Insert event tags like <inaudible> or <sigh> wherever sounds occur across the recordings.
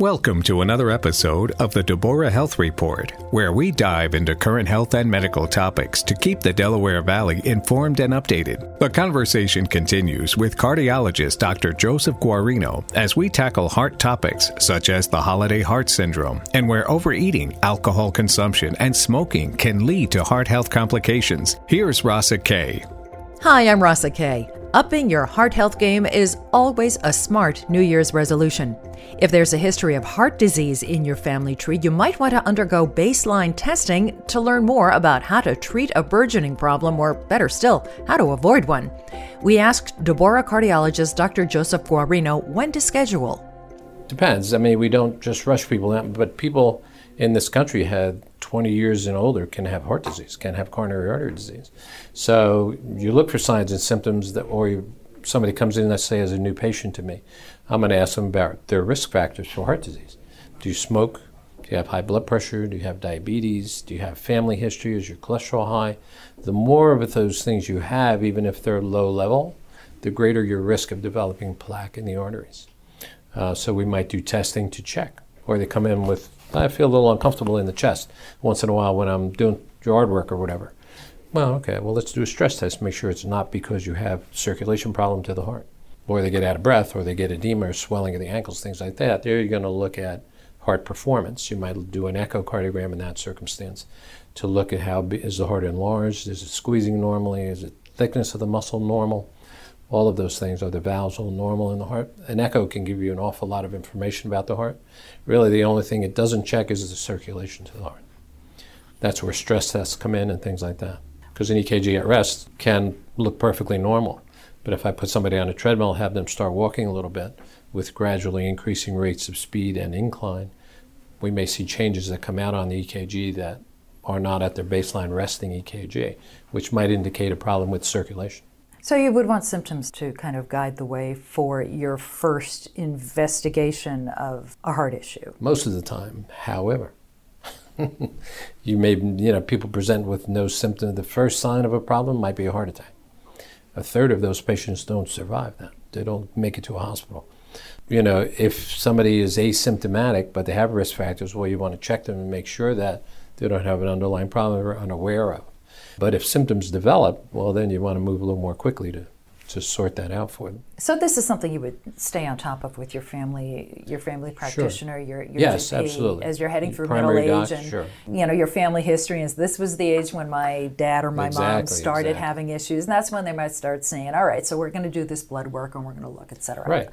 Welcome to another episode of the Deborah Health Report, where we dive into current health and medical topics to keep the Delaware Valley informed and updated. The conversation continues with cardiologist Dr. Joseph Guarino as we tackle heart topics such as the holiday heart syndrome and where overeating, alcohol consumption, and smoking can lead to heart health complications. Here's Rasa Kay. Hi, I'm Rasa Kay. Upping your heart health game is always a smart New Year's resolution. If there's a history of heart disease in your family tree, you might want to undergo baseline testing to learn more about how to treat a burgeoning problem, or better still, how to avoid one. We asked Deborah cardiologist Dr. Joseph Guarino when to schedule. Depends. I mean, we don't just rush people out, but people in this country had 20 years and older can have heart disease, can have coronary artery disease. So you look for signs and symptoms that, or you, somebody comes in, let's say, as a new patient to me, I'm going to ask them about their risk factors for heart disease. Do you smoke? Do you have high blood pressure? Do you have diabetes? Do you have family history? Is your cholesterol high? The more of those things you have, even if they're low level, the greater your risk of developing plaque in the arteries. Uh, so we might do testing to check. Or they come in with I feel a little uncomfortable in the chest once in a while when I'm doing yard work or whatever. Well, okay, well, let's do a stress test. Make sure it's not because you have circulation problem to the heart, or they get out of breath, or they get edema or swelling of the ankles, things like that. There you're going to look at heart performance. You might do an echocardiogram in that circumstance to look at how is the heart enlarged, is it squeezing normally, is it thickness of the muscle normal, all of those things. Are the valves all normal in the heart? An echo can give you an awful lot of information about the heart. Really, the only thing it doesn't check is the circulation to the heart. That's where stress tests come in and things like that. Because an EKG at rest can look perfectly normal. But if I put somebody on a treadmill, have them start walking a little bit with gradually increasing rates of speed and incline, we may see changes that come out on the EKG that are not at their baseline resting EKG, which might indicate a problem with circulation. So you would want symptoms to kind of guide the way for your first investigation of a heart issue. Most of the time, however, <laughs> you may, you know, people present with no symptom. The first sign of a problem might be a heart attack. A third of those patients don't survive that. They don't make it to a hospital. You know, if somebody is asymptomatic but they have risk factors, well, you want to check them and make sure that they don't have an underlying problem they're unaware of. But if symptoms develop, well, then you want to move a little more quickly to, to sort that out for them. So this is something you would stay on top of with your family, your family practitioner, sure. your, your yes, GP, absolutely. as you're heading through middle age, doc, and sure. you know your family history. is this was the age when my dad or my mom started exactly. having issues, and that's when they might start saying, "All right, so we're going to do this blood work, and we're going to look, etc." Right.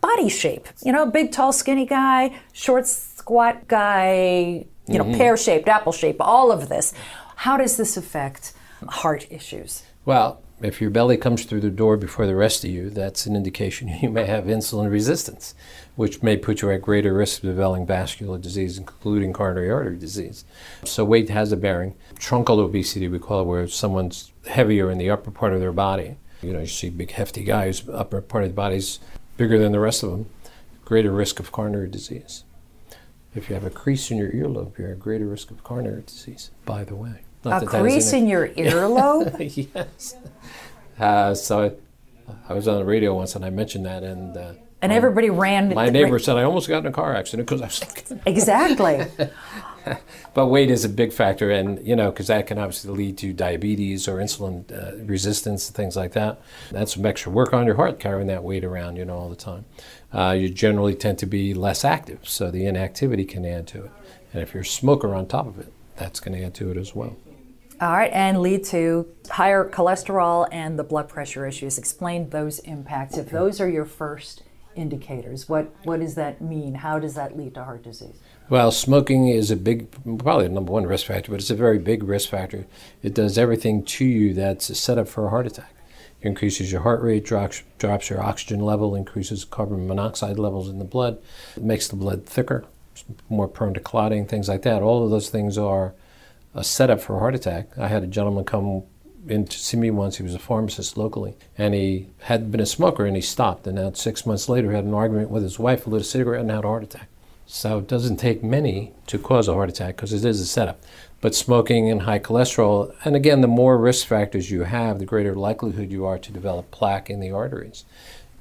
Body shape, you know, big, tall, skinny guy, short, squat guy, you know, Mm-hmm. pear shaped, apple shaped, all of this. How does this affect heart issues? Well, if your belly comes through the door before the rest of you, that's an indication <laughs> you may have insulin resistance, which may put you at greater risk of developing vascular disease, including coronary artery disease. So weight has a bearing. Truncal obesity, we call it, where someone's heavier in the upper part of their body. You know, you see big, hefty guys, upper part of the body's bigger than the rest of them, greater risk of coronary disease. If you have a crease in your earlobe, you're at greater risk of coronary disease, by the way. Not A that that crease an- in your <laughs> earlobe? <laughs> yes. Uh, so I, I was on the radio once and I mentioned that, and uh, and everybody ran. my neighbor said I almost got in a car accident because I was looking. <laughs> Exactly. But weight is a big factor, and you know, because that can obviously lead to diabetes or insulin uh, resistance and things like that. That's some extra work on your heart carrying that weight around, you know, all the time. Uh, you generally tend to be less active, so the inactivity can add to it. And if you're a smoker on top of it, that's going to add to it as well. All right, and lead to higher cholesterol and the blood pressure issues. Explain those impacts. If those are your first indicators, what, what does that mean? How does that lead to heart disease? Well, smoking is a big, probably number one risk factor, but it's a very big risk factor. It does everything to you that's a setup for a heart attack. It increases your heart rate, drops, drops your oxygen level, increases carbon monoxide levels in the blood, makes the blood thicker, more prone to clotting, things like that. All of those things are a setup for a heart attack. I had a gentleman come in to see me once. He was a pharmacist locally, and he had been a smoker, and he stopped. And now six months later, he had an argument with his wife, lit a cigarette, and had a heart attack. So it doesn't take many to cause a heart attack because it is a setup. But smoking and high cholesterol, and again, the more risk factors you have, the greater likelihood you are to develop plaque in the arteries.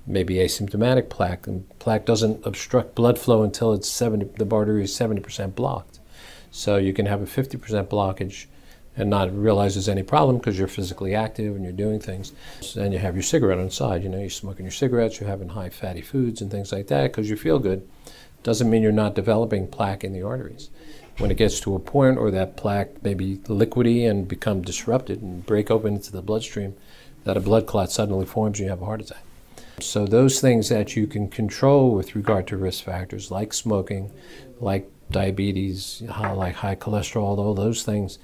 maybe asymptomatic plaque, and plaque doesn't obstruct blood flow until it's 70, the artery is 70% blocked. So you can have a 50% blockage and not realize there's any problem because you're physically active and you're doing things. And you have your cigarette on side. You know, you're smoking your cigarettes, you're having high fatty foods and things like that because you feel good. Doesn't mean you're not developing plaque in the arteries. When it gets to a point or that plaque may be liquidy and become disrupted and break open into the bloodstream, that a blood clot suddenly forms and you have a heart attack. So those things that you can control with regard to risk factors like smoking, like diabetes, like high cholesterol, all those things,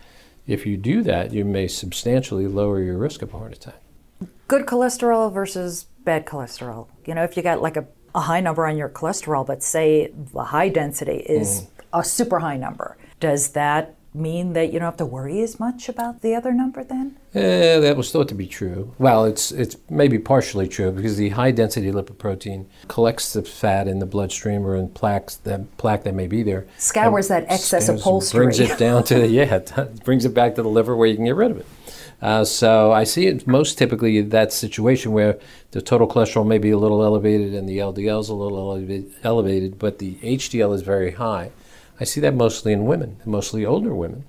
if you do that, you may substantially lower your risk of a heart attack. Good cholesterol versus bad cholesterol. You know, if you got like a, a high number on your cholesterol, but say the high density is mm. a super high number, does that mean that you don't have to worry as much about the other number then? Eh, that was thought to be true. Well, it's it's maybe partially true because the high density lipoprotein collects the fat in the bloodstream or in plaques that plaque that may be there. Scours that excess upholstery. Brings it down to <laughs> yeah, it brings it back to the liver where you can get rid of it. Uh, so I see it most typically that situation where the total cholesterol may be a little elevated and the LDL is a little elevated, but the HDL is very high. I see that mostly in women, mostly older women,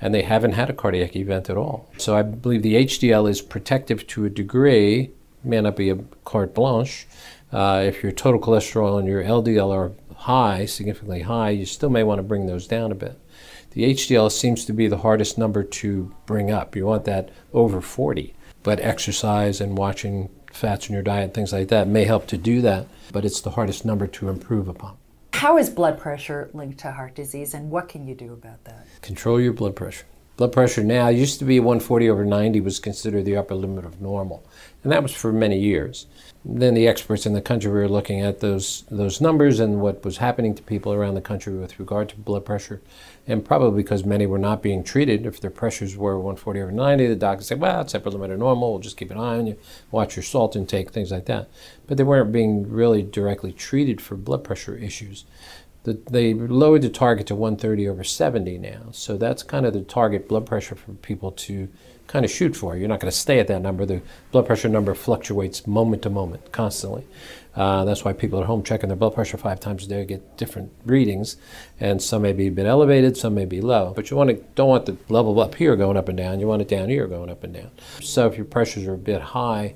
and they haven't had a cardiac event at all. So I believe the HDL is protective to a degree, may not be a carte blanche. Uh, if your total cholesterol and your LDL are high, significantly high, you still may want to bring those down a bit. The HDL seems to be the hardest number to bring up. You want that over 40. But exercise and watching fats in your diet things like that may help to do that, but it's the hardest number to improve upon. How is blood pressure linked to heart disease, and what can you do about that? Control your blood pressure. Blood pressure now used to be 140 over 90 was considered the upper limit of normal, and that was for many years then the experts in the country were looking at those those numbers and what was happening to people around the country with regard to blood pressure, and probably because many were not being treated. If their pressures were 140 over 90, the doctor said, "Well, it's upper limit of normal. We'll just keep an eye on you, watch your salt intake, things like that." But they weren't being really directly treated for blood pressure issues. The, they lowered the target to 130 over 70 now, so that's kind of the target blood pressure for people to kind of shoot for. You're not going to stay at that number. The blood pressure number fluctuates moment to moment, constantly. Uh, that's why people at home checking their blood pressure five times a day get different readings, and some may be a bit elevated, some may be low. But you want to don't want the level up here going up and down. You want it down here going up and down. So if your pressures are a bit high,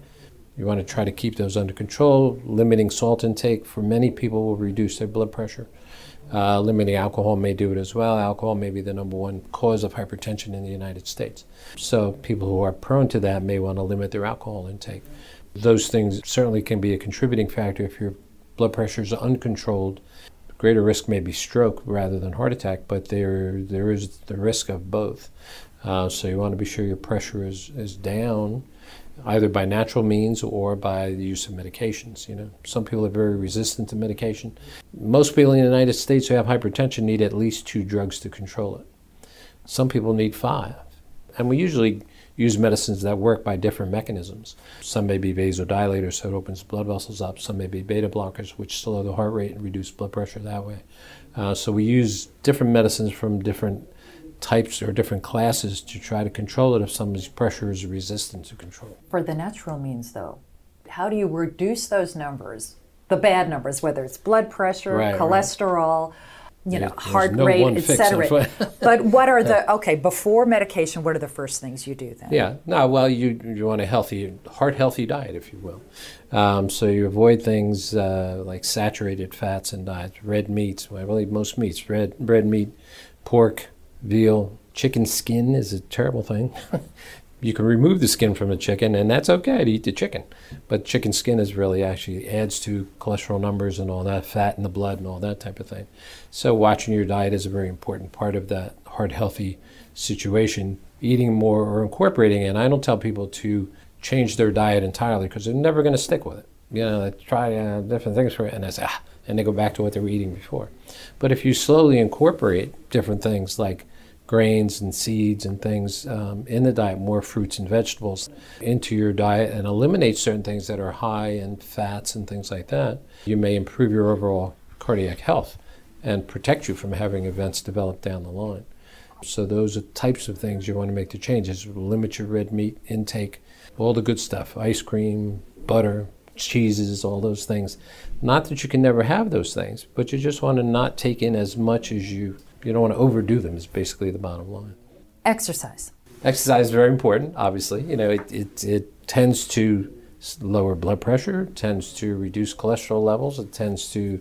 you want to try to keep those under control. Limiting salt intake for many people will reduce their blood pressure. Uh, limiting alcohol may do it as well. Alcohol may be the number one cause of hypertension in the United States. So people who are prone to that may want to limit their alcohol intake. Those things certainly can be a contributing factor if your blood pressure is uncontrolled. Greater risk may be stroke rather than heart attack, but there there is the risk of both. Uh, so you want to be sure your pressure is, is down either by natural means or by the use of medications. You know, some people are very resistant to medication. Most people in the United States who have hypertension need at least two drugs to control it. Some people need five, and we usually use medicines that work by different mechanisms. Some may be vasodilators, so it opens blood vessels up. Some may be beta blockers, which slow the heart rate and reduce blood pressure that way. Uh, so we use different medicines from different types or different classes to try to control it if somebody's pressure is resistant to control. For the natural means, though, how do you reduce those numbers, the bad numbers, whether it's blood pressure, right, cholesterol, right. you know, there's, heart rate, etc. <laughs> but what are the okay before medication? What are the first things you do then? Yeah, no, well, you you want a healthy, heart healthy diet, if you will. Um, so you avoid things uh, like saturated fats and diets, red meats. Well, I believe most meats, red red meat, pork, veal. Chicken skin is a terrible thing. <laughs> you can remove the skin from the chicken, and that's okay to eat the chicken. But chicken skin is really actually adds to cholesterol numbers and all that, fat in the blood and all that type of thing. So watching your diet is a very important part of that heart healthy situation. Eating more or incorporating it. I don't tell people to change their diet entirely because they're never going to stick with it. You know, they try uh, different things for it, and they say, ah, and they go back to what they were eating before. But if you slowly incorporate different things like grains and seeds and things um, in the diet, more fruits and vegetables into your diet, and eliminate certain things that are high in fats and things like that, you may improve your overall cardiac health and protect you from having events develop down the line. So those are types of things you want to make the changes. Limit your red meat intake, all the good stuff, ice cream, butter, cheeses, all those things. Not that you can never have those things, but you just want to not take in as much as you, you don't want to overdo them, is basically the bottom line. Exercise. Exercise is very important, obviously. You know, it, it, it tends to lower blood pressure, tends to reduce cholesterol levels, it tends to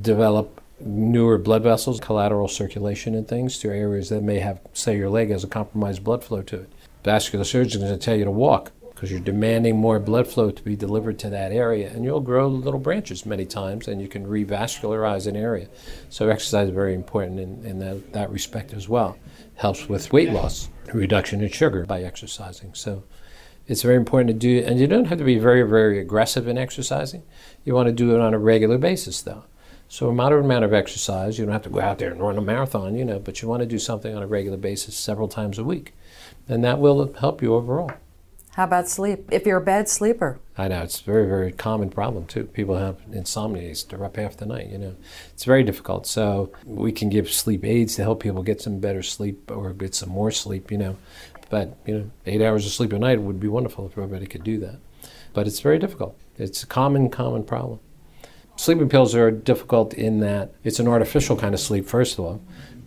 develop newer blood vessels, collateral circulation and things to areas that may have, say, your leg has a compromised blood flow to it. Vascular surgeon is going to tell you to walk because you're demanding more blood flow to be delivered to that area, and you'll grow little branches many times, and you can revascularize an area. So exercise is very important in, in that, that respect as well. Helps with weight loss, reduction in sugar by exercising. So it's very important to do, and you don't have to be very, very aggressive in exercising. You want to do it on a regular basis, though. So a moderate amount of exercise. You don't have to go out there and run a marathon, you know, but you want to do something on a regular basis several times a week, and that will help you overall. How about sleep? If you're a bad sleeper, I know it's a very, very common problem too. People have insomnia; they're up half the night. You know, it's very difficult. So we can give sleep aids to help people get some better sleep or get some more sleep. You know, but you know, eight hours of sleep a night would be wonderful if everybody could do that. But it's very difficult. It's a common, common problem. Sleeping pills are difficult in that it's an artificial kind of sleep, first of all.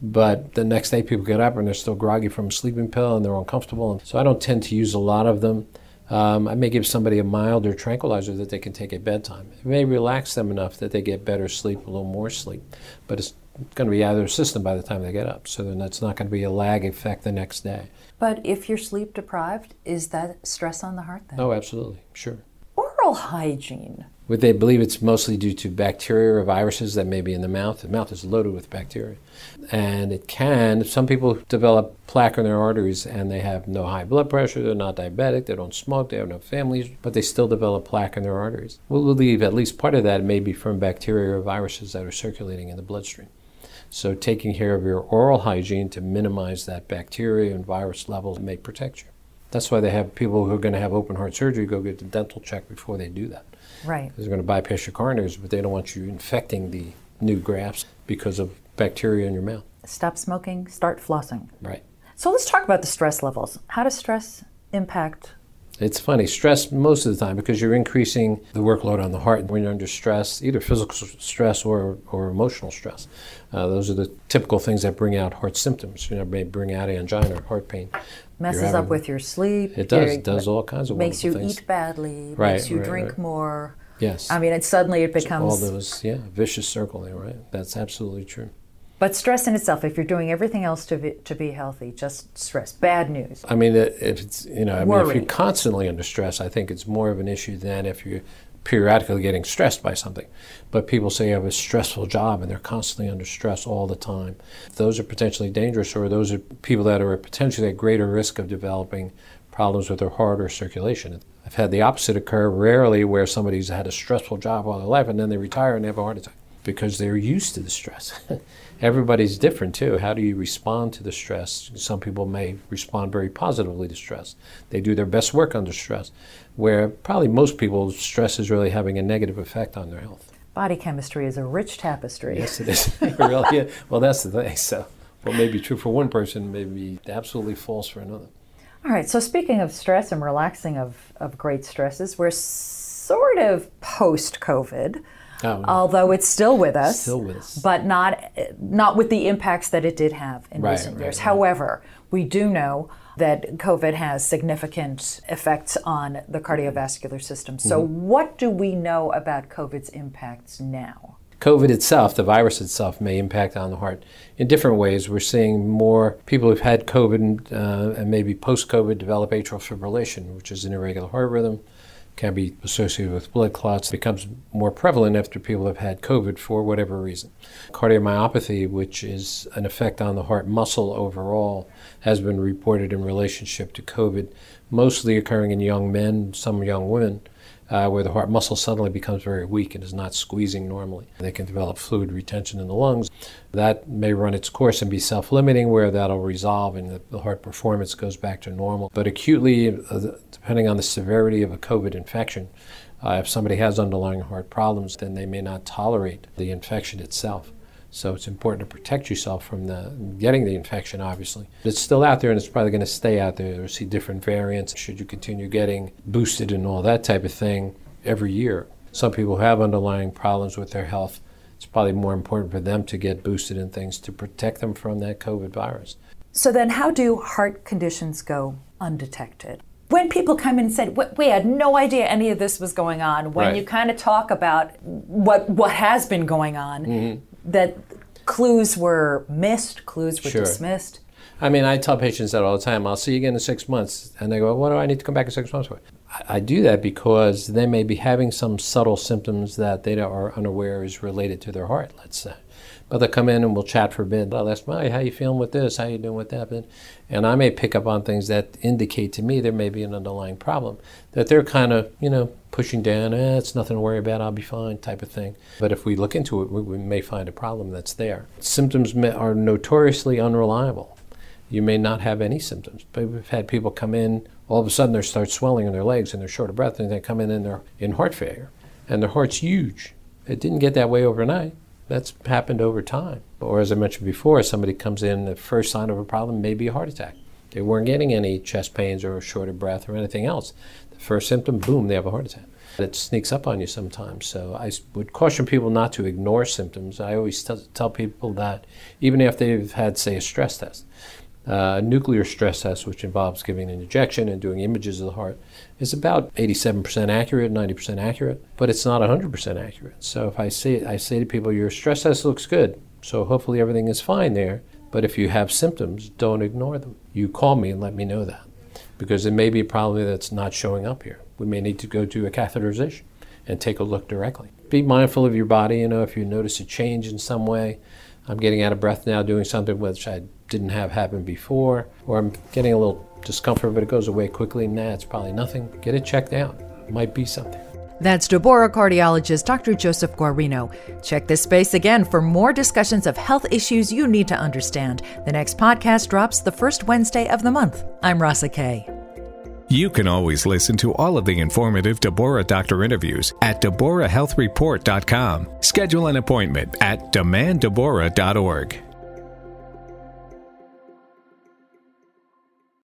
But the next day, people get up and they're still groggy from a sleeping pill and they're uncomfortable. And So I don't tend to use a lot of them. Um, I may give somebody a milder tranquilizer that they can take at bedtime. It may relax them enough that they get better sleep, a little more sleep. But it's going to be out of their system by the time they get up. So then that's not going to be a lag effect the next day. but if you're sleep deprived, is that stress on the heart then? Oh, absolutely. Sure. Oral hygiene. Would they believe it's mostly due to bacteria or viruses that may be in the mouth? The mouth is loaded with bacteria. And it can, some people develop plaque in their arteries and they have no high blood pressure, they're not diabetic, they don't smoke, they have no families, but they still develop plaque in their arteries. We'll believe at least part of that may be from bacteria or viruses that are circulating in the bloodstream. So taking care of your oral hygiene to minimize that bacteria and virus levels may protect you. That's why they have people who are going to have open heart surgery go get the dental check before they do that. Right. They're going to bypass your coronaries, but they don't want you infecting the new grafts because of bacteria in your mouth. Stop smoking, start flossing. Right. So let's talk about the stress levels. How does stress impact? It's funny, stress most of the time because you're increasing the workload on the heart when you're under stress, either physical stress or, or emotional stress. Uh, those are the typical things that bring out heart symptoms. You know, may bring out angina or heart pain. Messes You're up with your sleep. It does. It does all kinds of Makes you things. eat badly. Right, Makes you right, drink right. more. Yes. I mean, it suddenly it becomes all those, yeah, vicious circle there, right? That's absolutely true. But stress in itself, if you're doing everything else to be, to be healthy, just stress. Bad news. I mean, if it's you know, I mean, if you're constantly under stress, I think it's more of an issue than if you're periodically getting stressed by something. But people say oh, you have a stressful job and they're constantly under stress all the time. Those are potentially dangerous, or those are people that are potentially at greater risk of developing problems with their heart or circulation. I've had the opposite occur rarely, where somebody's had a stressful job all their life and then they retire and they have a heart attack because they're used to the stress. <laughs> Everybody's different too. How do you respond to the stress? Some people may respond very positively to stress. They do their best work under stress, where probably most people, stress is really having a negative effect on their health. Body chemistry is a rich tapestry. Yes, it is. <laughs> Really is. Well, that's the thing. So, what may be true for one person may be absolutely false for another. All right, so speaking of stress and relaxing of, of great stresses, we're sort of post COVID, Oh, although it's still with us. Still with us. But not, not with the impacts that it did have in Right, recent right, years. right. However, we do know that COVID has significant effects on the cardiovascular system. So, Mm-hmm. what do we know about COVID's impacts now? COVID itself, the virus itself, may impact on the heart in different ways. We're seeing more people who've had COVID uh, and maybe post COVID develop atrial fibrillation, which is an irregular heart rhythm, can be associated with blood clots, becomes more prevalent after people have had COVID for whatever reason. Cardiomyopathy, which is an effect on the heart muscle overall, has been reported in relationship to COVID, mostly occurring in young men, some young women uh, where the heart muscle suddenly becomes very weak and is not squeezing normally. They can develop fluid retention in the lungs. That may run its course and be self limiting, where that'll resolve and the, heart performance goes back to normal. But acutely, uh, depending on the severity of a COVID infection, uh, if somebody has underlying heart problems, then they may not tolerate the infection itself. So it's important to protect yourself from the getting the infection, obviously. It's still out there and it's probably going to stay out there. We'll see different variants should you continue getting boosted and all that type of thing. every year. Some people have underlying problems with their health. It's probably more important for them to get boosted and things to protect them from that COVID virus. So then, how do heart conditions go undetected? When people come in and said, "We had no idea any of this was going on," when Right. you kind of talk about what what has been going on, Mm-hmm. That clues were missed, clues were Sure. dismissed. I mean, I tell patients that all the time. I'll see you again in six months. And they go, What do I need to come back in six months for? I, I do that because they may be having some subtle symptoms that they are unaware is related to their heart, let's say. But they'll come in and we'll chat for a bit. I'll ask hey, how you feeling with this? How you doing with that? And- And I may pick up on things that indicate to me there may be an underlying problem that they're kind of, you know, pushing down, eh, it's nothing to worry about, I'll be fine, type of thing. But if we look into it, we, we may find a problem that's there. Symptoms may, are notoriously unreliable you may not have any symptoms. But we've had people come in, all of a sudden they start swelling in their legs and they're short of breath, and they come in and they're in heart failure, and their heart's huge. It didn't get that way overnight. That's happened over time. Or as I mentioned before, somebody comes in, the first sign of a problem may be a heart attack. They weren't getting any chest pains or short of breath or anything else. The first symptom, boom, they have a heart attack. It sneaks up on you sometimes. So I would caution people not to ignore symptoms. I always t- tell people that even after they've had, say, a stress test, uh, nuclear stress test, which involves giving an injection and doing images of the heart, is about 87% accurate, 90% accurate, but it's not 100% accurate. So if I say, I say to people, your stress test looks good, so hopefully everything is fine there, but if you have symptoms, don't ignore them. You call me and let me know that because it may be a problem that's not showing up here. We may need to go do a catheterization and take a look directly. Be mindful of your body. You know, if you notice a change in some way, I'm getting out of breath now doing something which I didn't have happen before, or I'm getting a little discomfort, but it goes away quickly. Nah, it's probably nothing. Get it checked out. It might be something. That's Deborah cardiologist Dr. Joseph Guarino. Check this space again for more discussions of health issues you need to understand. The next podcast drops the first Wednesday of the month. I'm Rasa Kay. You can always listen to all of the informative Deborah Doctor interviews at DeborahHealthReport.com. Schedule an appointment at demanddeborah.org.